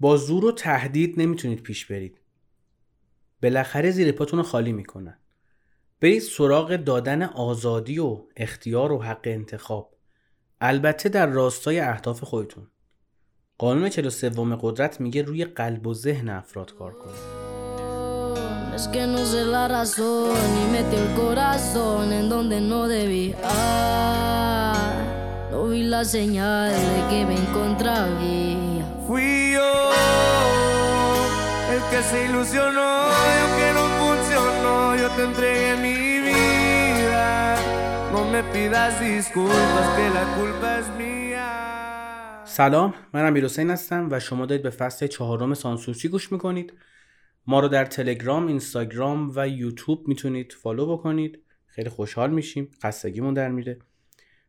با زور و تهدید نمی‌تونید پیش برید. بالاخره زیر پاتون رو خالی می‌کنن. برید سراغ دادن آزادی و اختیار و حق انتخاب. البته در راستای اهداف خودتون. قانون 43 قدرت میگه روی قلب و ذهن افراد کار کنید. Es que no sé la razón y metí el corazón en donde no debía. No vi la señal de que me encontraba. Fui yo el que se ilusionó, yo que no funcionó, yo te entregué mi vida. No me pidas disculpas que la culpa es mía. سلام من امیر حسین هستم و شما دارید به فصل چهارم سانسورچی گوش می‌کنید ما رو در تلگرام، اینستاگرام و یوتیوب می‌تونید فالو بکنید خیلی خوشحال میشیم خستگیمون در میره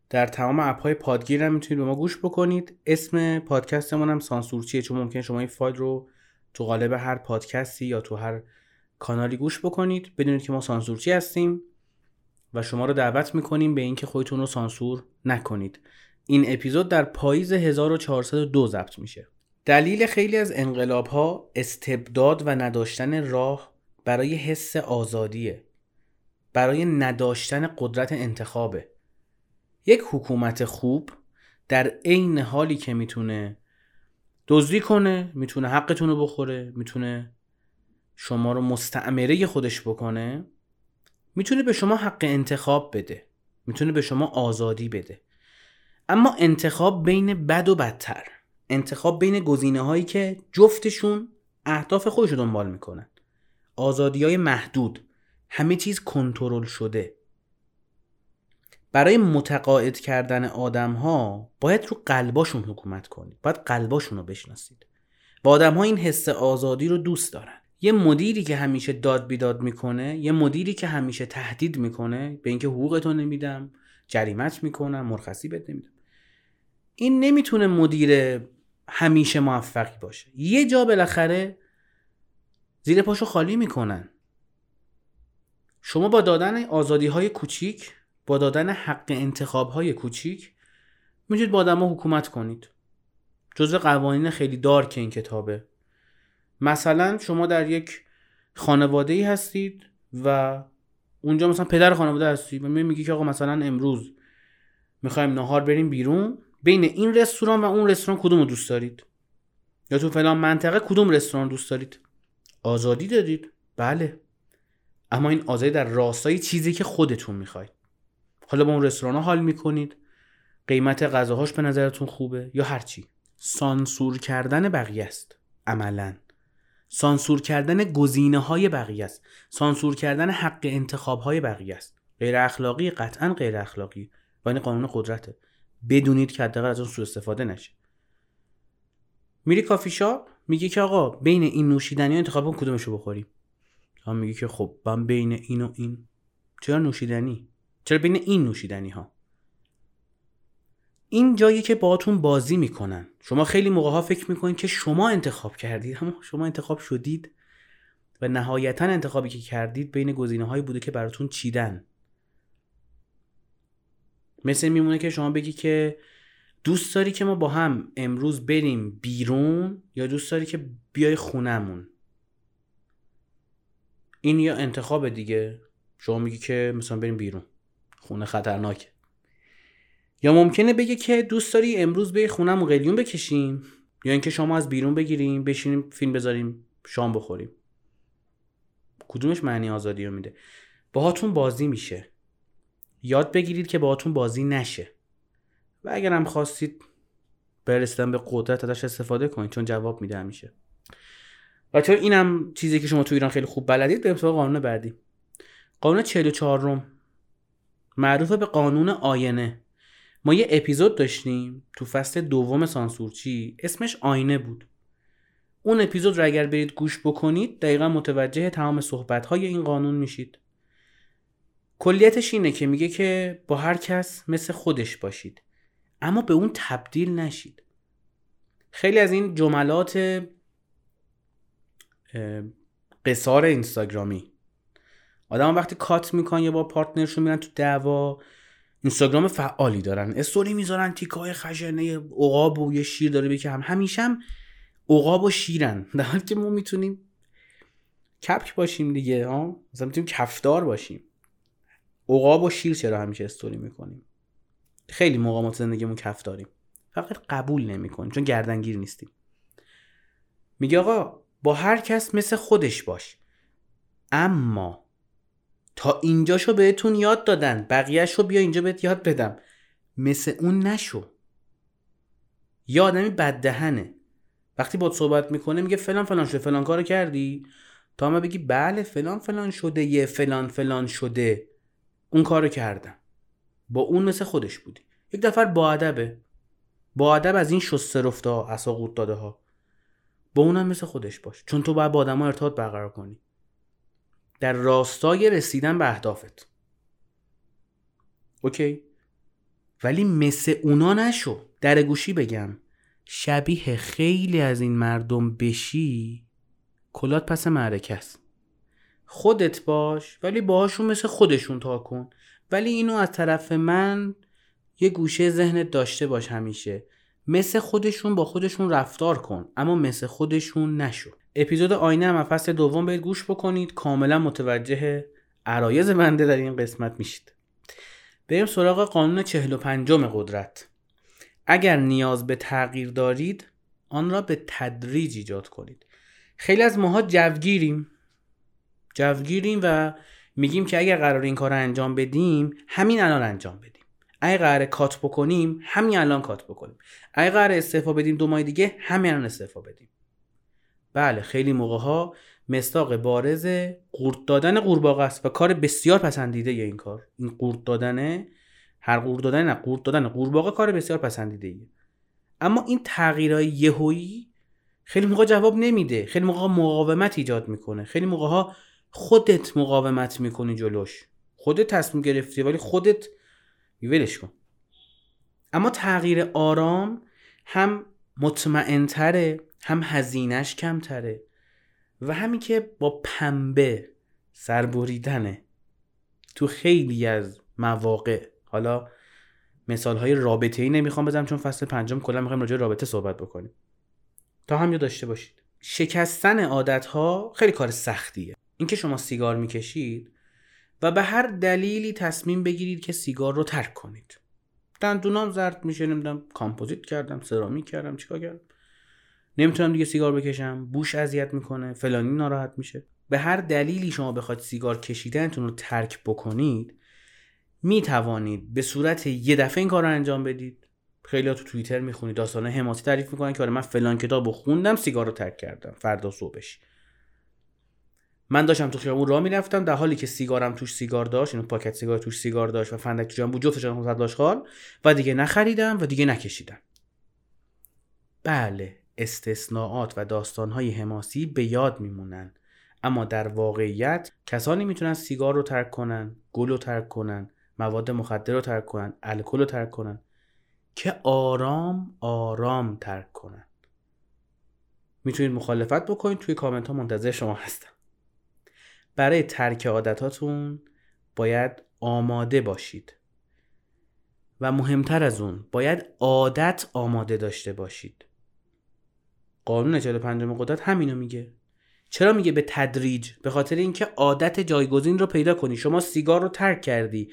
در تمام اپ های پادگیر هم می‌تونید به ما گوش بکنید. اسم پادکستمون هم سانسورچیه چون ممکن شما این فایل رو تو قالب هر پادکستی یا تو هر کانالی گوش بکنید. بدونید که ما سانسورچی هستیم و شما رو دعوت می‌کنیم به اینکه خودتون رو سانسور نکنید. این اپیزود در پاییز 1402 ضبط میشه. دلیل خیلی از انقلاب ها استبداد و نداشتن راه برای حس آزادیه. برای نداشتن قدرت انتخابه. یک حکومت خوب در عین حالی که می‌تونه دزدی کنه می‌تونه حقتون رو بخوره می‌تونه شما رو مستعمره خودش بکنه می‌تونه به شما حق انتخاب بده می‌تونه به شما آزادی بده. اما انتخاب بین بد و بدتر. انتخاب بین گزینه هایی که جفتشون اهداف خودش رو دنبال می‌کنن. آزادی های محدود. همه چیز کنترل شده. برای متقاعد کردن آدم ها باید رو قلباشون حکومت کنید. باید قلباشون رو بشناسید. و آدم ها این حس آزادی رو دوست دارن. یه مدیری که همیشه داد بیداد می‌کنه یه مدیری که همیشه تهدید می‌کنه به اینکه حقوقتو نمیدم جریمت می‌کنم مرخصی بهت نمیدم. این نمی‌تونه مدیر همیشه موفقی باشه. یه جا بالاخره زیر پاشو خالی می‌کنن. شما با دادن آزادی های کوچیک با دادن حق انتخاب های کوچیک می‌تونید با آدم حکومت کنید. جزء قوانین خیلی دار که این کتابه. مثلا شما در یک خانواده ای هستید و اونجا مثلا پدر خانواده هستی و میگی که آقا مثلا امروز می‌خوایم نهار بریم بیرون بین این رستوران و اون رستوران کدوم رو دوست دارید؟ یا تو فلان منطقه کدوم رستوران دوست دارید؟ آزادی دارید بله. اما این آزادی در راستای چیزی که خودتون می‌خواید. حالا با اون رستوران حال می‌کنید. قیمت غذاهاش به نظرتون خوبه یا هرچی سانسور کردن بقیه است. عملا. سانسور کردن گزینه های بقیه است. سانسور کردن حق انتخاب های بقیه است. غیر اخلاقی قطعا غیر اخلاقی. و این قانون قدرته. بدونید که حداقل از اون سوء استفاده نشه. میری کافی شاپ میگه که آقا بین این نوشیدنی ها انتخاب کن کدومش رو بخوریم. هم میگه که خب من بین این و این. چرا نوشیدنی؟ چرا بین این نوشیدنی ها؟ این جایی که باهاتون بازی می‌کنن. شما خیلی موقع ها فکر می‌کنید که شما انتخاب کردید. اما شما انتخاب شدید و نهایتا انتخابی که کردید بین گزینه هایی بوده که براتون چیدن. مثل میمونه که شما بگی که دوست داری که ما با هم امروز بریم بیرون یا دوست داری که بیای خونهمون؟ این یا انتخاب دیگه. شما میگی که مثلا بریم بیرون. خونه خطرناکه. یا ممکنه بگه که دوست داری امروز به خونهمون قلیون بکشیم؟ یا اینکه شما از بیرون بگیریم بشینیم فیلم بذاریم شام بخوریم. کدومش معنی آزادی رو میده؟ باهاتون بازی میشه. یاد بگیرید که باهاتون بازی نشه. و اگر هم خواستید برسیدن به قدرت ازش استفاده کنید چون جواب میده همیشه. و چون اینم چیزی که شما تو ایران خیلی خوب بلدید؟ به قانون بعدی. قانون 44 روم معروف به قانون آینه. ما یه اپیزود داشتیم تو فصل دوم سانسورچی اسمش آینه بود. اون اپیزود رو اگر برید گوش بکنید دقیقا متوجه تمام صحبت های این قانون میشید. کلیتش اینه که میگه که با هر کس مثل خودش باشید اما به اون تبدیل نشید. خیلی از این جملات قصار اینستاگرامی. آدم وقتی کات می‌کنن یا با پارتنرشون میرن تو دعوا اینستاگرام فعالی دارن. استوری می‌ذارن تیکای خشنه عقاب و یه شیر داره بکه هم. همیشه هم عقاب و شیرن. در حالی که ما می‌تونیم کپک باشیم دیگه ها؟ مثلا می‌تونیم کفدار باشیم. عقاب و شیر چرا همیشه استوری می‌کنیم؟ خیلی موقع زندگیمون کف داریم فقط قبول نمی‌کنیم چون گردنگیر نیستیم. میگه آقا با هر کس مثل خودش باش. اما تا اینجاشو بهتون یاد دادن. بقیهش رو بیا اینجا بهت یاد بدم. مثل اون نشو. یه آدمی بددهنه. وقتی با صحبت می‌کنه میگه فلان فلان شده فلان کارو کردی؟ تا ما بگی بله فلان فلان شده یه فلان فلان شده. اون کارو کردم. با اون مثل خودش بودی. یک دفعه با ادبه. با ادب از این شسته رفته ها داده ها با اونم مثل خودش باش. چون تو باید با آدم ارتباط برقرار کنی. در راستای رسیدن به اهدافت. اوکی؟ ولی مثل اونا نشو. در گوشی بگم. شبیه خیلی از این مردم بشی کلات پس معرکه است. خودت باش ولی باهاشون مثل خودشون تا کن. ولی اینو از طرف من یه گوشه ذهنت داشته باش همیشه. مثل خودشون با خودشون رفتار کن اما مثل خودشون نشو. اپیزود آینه هم فصل دوم برید گوش بکنید. کاملا متوجه عرایز بنده در این قسمت میشید. بریم سراغ قانون 45 قدرت. اگر نیاز به تغییر دارید آن را به تدریج ایجاد کنید. خیلی از ماها جوگیریم. جوگیریم و میگیم که اگر قرار این کار رو انجام بدیم همین الان انجام بدیم. اگر قرار کات بکنیم همین الان کات بکنیم. اگر قرار استعفا بدیم دو ماه دیگه همین الان استعفا بدیم. بله خیلی موقع ها مستاق بارز قورت دادن قورباغه است و کار بسیار پسندیده این کار. این قورت دادن هر قورت دادن نه قورت دادن قورباغه کار بسیار پسندیده ایه. اما این تغییرهای یهویی خیلی موقع جواب نمیده. خیلی موقع مقاومت ایجاد می‌کنه. خیلی موقع ها خودت مقاومت می‌کنی جلوش. خودت تصمیم گرفتی ولی خودت ولش کن. اما تغییر آرام هم مطمئنتره. هم هزینهش کمتره و همین که با پنبه سربریدنه تو خیلی از مواقع. حالا مثال های رابطه ای نمی‌خوام بزنم چون فصل پنجم کلا می‌خوایم راجع رابطه صحبت بکنیم. تا هم یاد داشته باشید. شکستن عادت ها خیلی کار سختیه. اینکه شما سیگار می‌کشید و به هر دلیلی تصمیم بگیرید که سیگار رو ترک کنید. دندونام زرد میشه نمی‌دونم کامپوزیت کردم سرامیک کردم چیکار کردم؟ نمی‌تونم دیگه سیگار بکشم بوش اذیت می‌کنه فلانی ناراحت میشه. به هر دلیلی شما بخواید سیگار کشیدنتون رو ترک بکنید می‌توانید به صورت یه دفعه این کار رو انجام بدید. خیلی تو توییتر می‌خونید داستان حماسی تعریف می‌کنن که آره من فلان کتاب رو خوندم سیگار رو ترک کردم. فردا صبحش من داشتم تو خیابون راه می‌رفتم در حالی که سیگارم توش سیگار داشت اینو پاکت سیگار توش سیگار داشت و فندک تو جام بود جفتش داشت خال و دیگه نخریدم و دیگه نکشیدم. بله. استثناءات و داستانهای حماسی به یاد میمونن. اما در واقعیت کسانی می‌تونن سیگار رو ترک کنن گل رو ترک کنن مواد مخدر رو ترک کنن الکل رو ترک کنن که آرام آرام ترک کنن. می‌تونید مخالفت بکنید توی کامنت ها منتظر شما هستم. برای ترک عادتاتون باید آماده باشید. و مهمتر از اون باید عادت آماده داشته باشید. قانون 45 قدرت همینو میگه. چرا میگه به تدریج؟ به خاطر اینکه عادت جایگزین رو پیدا کنی. شما سیگار رو ترک کردی.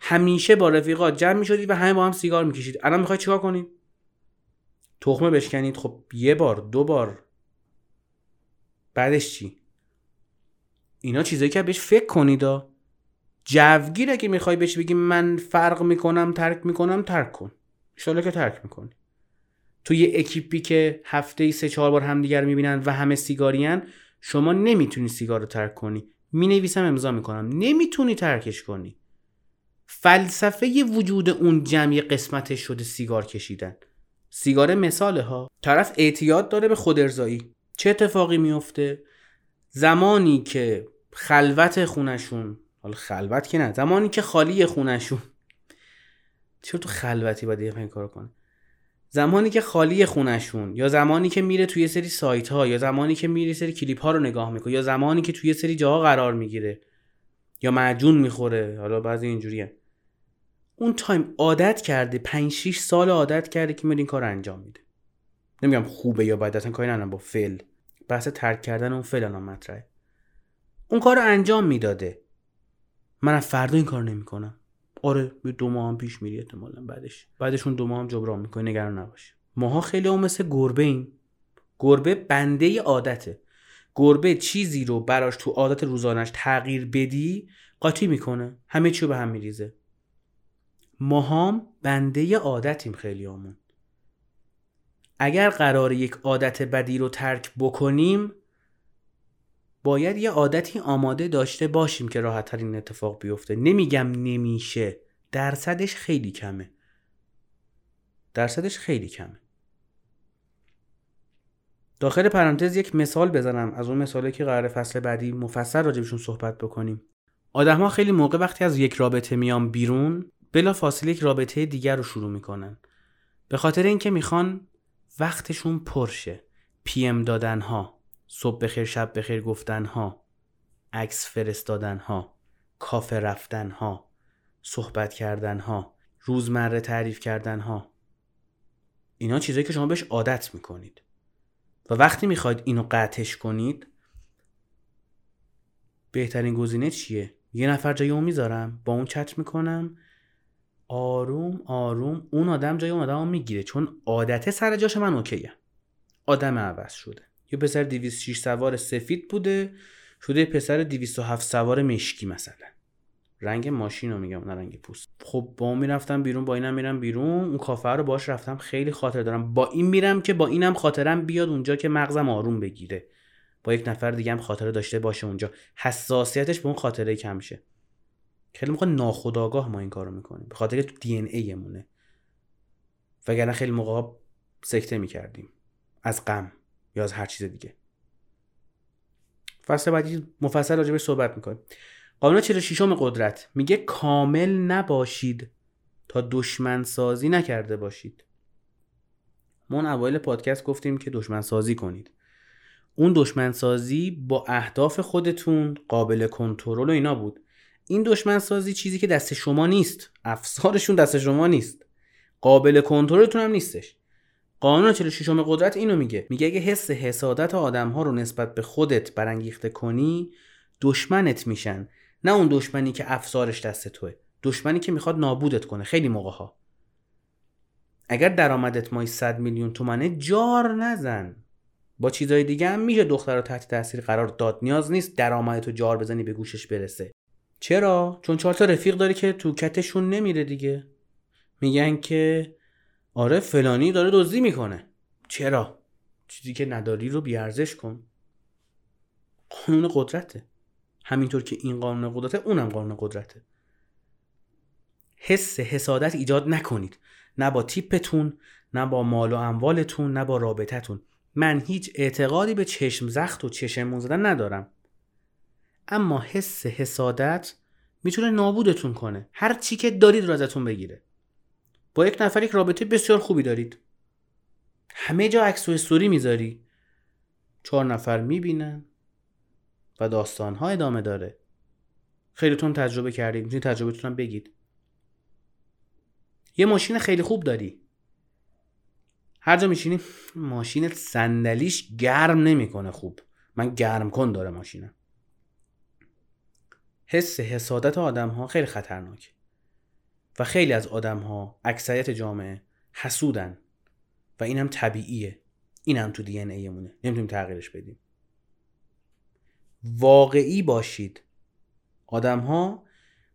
همیشه با رفیقات جمع می‌شدید و همه با هم سیگار می‌کشید. الان می‌خواید چیکار کنید تخمه بشکنید. خب یه بار دو بار. بعدش چی؟ اینا چیزایی که بهش فکر کنید جوگیره که می‌خوای بهش بگی من فرق می‌کنم ترک می‌کنم ترک کن. ایشالا که ترک می‌کنی. تو یه اکیپی که هفته ای سه چهار بار همدیگر می‌بینن و همه سیگاریان شما نمی‌تونی سیگار رو ترک کنی. می‌نویسم امضا می‌کنم. نمی‌تونی ترکش کنی. فلسفه وجود اون جمع یه قسمتش شده سیگار کشیدن. سیگار مثاله ها. طرف اعتیاد داره به خود ارزایی چه اتفاقی میفته زمانی که خلوت خونشون حالا خلوت که نه زمانی که خالی خونشون. چرا تو خلوتی باید این کار کنه زمانی که خالی خونشون یا زمانی که میره توی سری سایت ها یا زمانی که میره سری کلیپ ها رو نگاه می‌کنه یا زمانی که توی سری جاها قرار می‌گیره یا معجون می‌خوره حالا بعضی اینجوری اون تایم عادت کرده 5 6 سال عادت کرده که میره این کار انجام میده. نمیگم خوبه یا بد اصلا کاری ندارم با فعل. بحث ترک کردن اون فعل الان مطرحه. اون کار انجام می‌داده. من از فردا این کار نمی‌کنم. آره به دو ماه هم پیش میری احتمالا بعدش. اون دو ماه هم جبران می‌کنی نگران نباش ماها خیلی هم مثل گربه این گربه بنده عادته. گربه چیزی رو براش تو عادت روزانش تغییر بدی قاطی می‌کنه. همه چی به هم میریزه. ماهام بنده عادتیم خیلی همون اگر قرار یک عادت بدی رو ترک بکنیم باید یه عادتی آماده داشته باشیم که راحت این اتفاق بیفته. نمیگم نمیشه. درصدش خیلی کمه. درصدش خیلی کمه. داخل پرانتز یک مثال بزنم. از اون مثالی که قرار فصل بعدی مفصل راجبشون صحبت بکنیم. آدم ها خیلی موقع وقتی از یک رابطه میان بیرون بلا فاصله یک رابطه دیگر رو شروع می‌کنن. به خاطر اینکه می‌خوان وقتشون پرشه. پی ام دادن ها صبح بخیر شب بخیر گفتن ها عکس فرستادن ها کافه رفتن ها صحبت کردن ها روزمره تعریف کردن ها اینا چیزایی که شما بهش عادت می‌کنید. و وقتی می‌خواید اینو قطعش کنید بهترین گزینه چیه؟ یه نفر جای اون می‌ذارم با اون چت می‌کنم آروم آروم اون آدم جای اون آدم می‌گیره چون عادت سر جاش من اوکیه. آدم عوض شده. یه پسر 206 سوار سفید بوده شده پسر 207 سوار مشکی مثلا. رنگ ماشین رو میگم نه رنگ پوست. خب با اون می‌رفتم بیرون با اینم میرم بیرون اون کافه رو باش رفتم خیلی خاطر دارم. با این میرم که با اینم خاطرم بیاد اونجا که مغزم آروم بگیره. با یک نفر دیگه هم خاطره داشته باشه اونجا. حساسیتش به اون خاطره کم شه. خیلی موقع ناخودآگاه ما این کارو می‌کنیم. به خاطر تو دی ان ای مونه. وگرنه خیلی موقع سکته می‌کردیم. از غم. یا از هر چیز دیگه. فصل بعدی مفصل راجع صحبت می‌کنیم. قانون 46 قدرت میگه کامل نباشید تا دشمن سازی نکرده باشید. ما اون اوایل پادکست گفتیم که دشمن سازی کنید. اون دشمن سازی با اهداف خودتون قابل کنترل و اینا بود. این دشمن سازی چیزی که دست شما نیست. افسارشون دست شما نیست. قابل کنترلتون هم نیستش. قانون 46 قدرت اینو میگه. میگه اگه حس حسادت آدم ها رو نسبت به خودت برانگیخته کنی دشمنت میشن. نه اون دشمنی که افسارش دست توه. دشمنی که می‌خواد نابودت کنه. خیلی موقع ها اگر درآمدت مای 100 میلیون تومنه جار نزن. با چیزای دیگه هم میشه دختر رو تحت تاثیر قرار داد. نیاز نیست درآمدتو جار بزنی به گوشش برسه. چرا؟ چون چهار تا رفیق داری که تو کتشون نمیره دیگه. میگن که آره فلانی داره دزدی می‌کنه. چرا؟ چیزی که نداری رو بیارزش کن. قانون قدرته. همینطور که این قانون قدرته اونم قانون قدرته. حس حسادت ایجاد نکنید. نه با تیپتون نه با مال و اموالتون نه با رابطتون من هیچ اعتقادی به چشم زخت و چشم زدن ندارم. اما حس حسادت می‌تونه نابودتون کنه. هر چی که دارید رو ازتون بگیره. با یک نفر یک رابطه بسیار خوبی دارید. همه جا عکس و استوری می‌ذاری. چهار نفر می‌بینن و داستان ها ادامه داره. خیلیتون تجربه کردید. می‌تونید تجربهتون بگید. یه ماشین خیلی خوب داری. هر جا میشینی ماشین صندلیش گرم نمی‌کنه خوب. من گرم کن داره ماشینم. حس حسادت آدم ها خیلی خطرناک و خیلی از آدم ها اکثریت جامعه حسودن و این هم طبیعیه. این هم تو دی ان ایمونه نمی‌تونیم تغییرش بدیم. واقعی باشید. آدم ها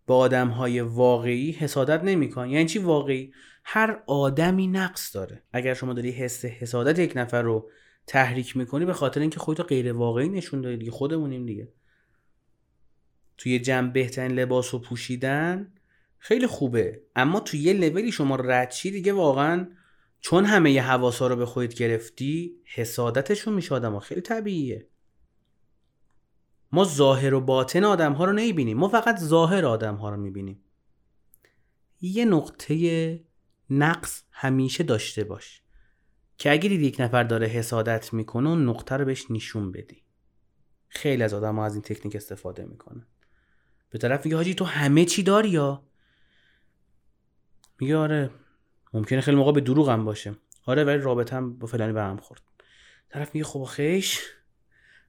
به آدم های واقعی حسادت نمیکن یعنی چی واقعی؟ هر آدمی نقص داره. اگر شما داری حس حسادت یک نفر رو تحریک می‌کنی به خاطر اینکه خودتو غیر واقعی نشون دادی دیگه خودمونیم دیگه. توی جمع بهترین لباس رو پوشیدن خیلی خوبه. اما توی یه لولی شما ردشی دیگه واقعا چون همه یه حواسا رو به خودت گرفتی حسادتشون میشه آدم ها. خیلی طبیعیه. ما ظاهر و باطن آدم ها رو نمی‌بینیم. ما فقط ظاهر آدم ها رو می‌بینیم. یه نقطه نقص همیشه داشته باش که اگه دید یک نفر داره حسادت می‌کنه اون نقطه رو بهش نشون بدی. خیلی از آدم ها از این تکنیک استفاده می‌کنن. به طرف میگه حاجی تو همه چی داری یا؟ میگه آره ممکنه خیلی موقع به دروغم باشه. آره ولی رابطم با فلانی به هم خورد. طرف میگه خب خیش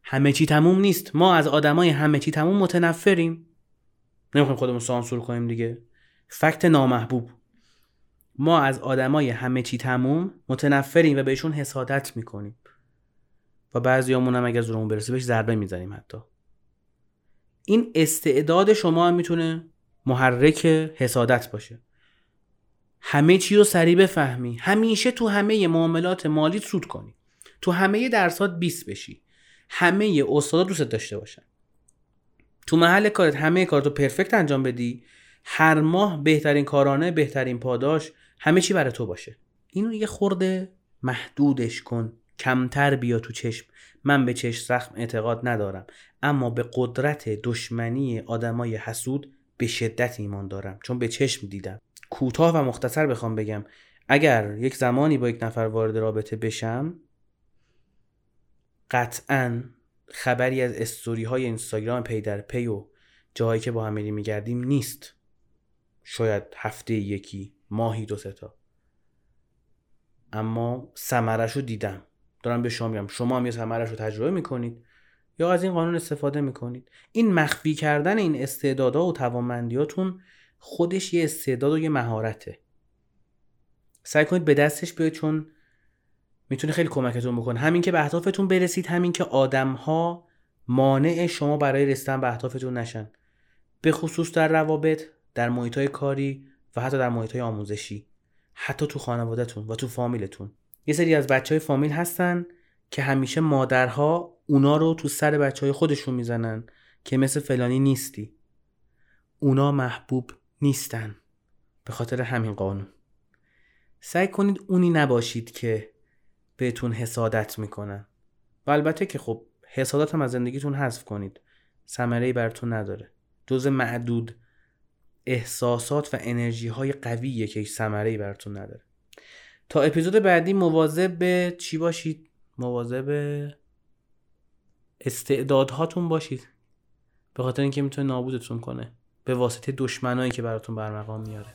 همه چی تموم نیست. ما از آدمای همه چی تموم متنفریم. نمی‌خوایم خودمون سانسور کنیم دیگه. فکت نامحبوب. ما از آدمای همه چی تموم متنفریم و بهشون حسادت می‌کنیم. و بعضیامون هم اگر زورمون برسه بهش ضربه می‌زنیم حتی. این استعداد شما هم می‌تونه محرک حسادت باشه. همه چی رو سریع بفهمی. همیشه تو همه معاملات مالی سود کنی. تو همه درسات 20 بشی. همه استادا دوست داشته باشن. تو محل کارت همه کارتو پرفکت انجام بدی. هر ماه بهترین کارانه بهترین پاداش همه چی برای تو باشه. اینو یه خورده محدودش کن. کمتر بیا تو چشم. من به چشم زخم اعتقاد ندارم. اما به قدرت دشمنی آدمای حسود به شدت ایمان دارم. چون به چشم دیدم. کوتاه و مختصر بخوام بگم. اگر یک زمانی با یک نفر وارد رابطه بشم قطعا خبری از استوری های اینستاگرام پی در پی و جایی که با هم میگردیم نیست. شاید هفته یکی ماهی دو تا. اما سمرش رو دیدم. دارم به شما میگم. شما هم یه سمرش رو تجربه می‌کنید یا از این قانون استفاده می‌کنید. این مخفی کردن این استعدادها و توانمندیاتون خودش یه استعداد و یه مهارته. سعی کنید به دستش بیاید چون می‌تونه خیلی کمکتون بکنه. همین که به اهدافتون برسید همین که آدم ها مانع شما برای رسیدن به اهدافتون نشن. به خصوص در روابط در محیط کاری و حتی در محیط آموزشی. حتی تو خانوادهتون و تو فامیلتون. یه سری از بچه های فامیل هستن که همیشه مادرها اونا رو تو سر بچه های خودشون می‌زنن که مثل فلانی نیستی. اونا محبوب نیستن. به خاطر همین قانون. سعی کنید اونی نباشید که بهتون حسادت می‌کنن. و البته که خب حسادت هم از زندگیتون حذف کنید. ثمره براتون نداره. جز معدود احساسات و انرژی های قویه که هیچ ثمره براتون نداره. تا اپیزود بعدی مواظب به چی باشید؟ مواظب استعدادهاتون باشید. به خاطر اینکه می‌تونه نابودتون کنه. به واسطه دشمنایی که براتون برمقام میاره.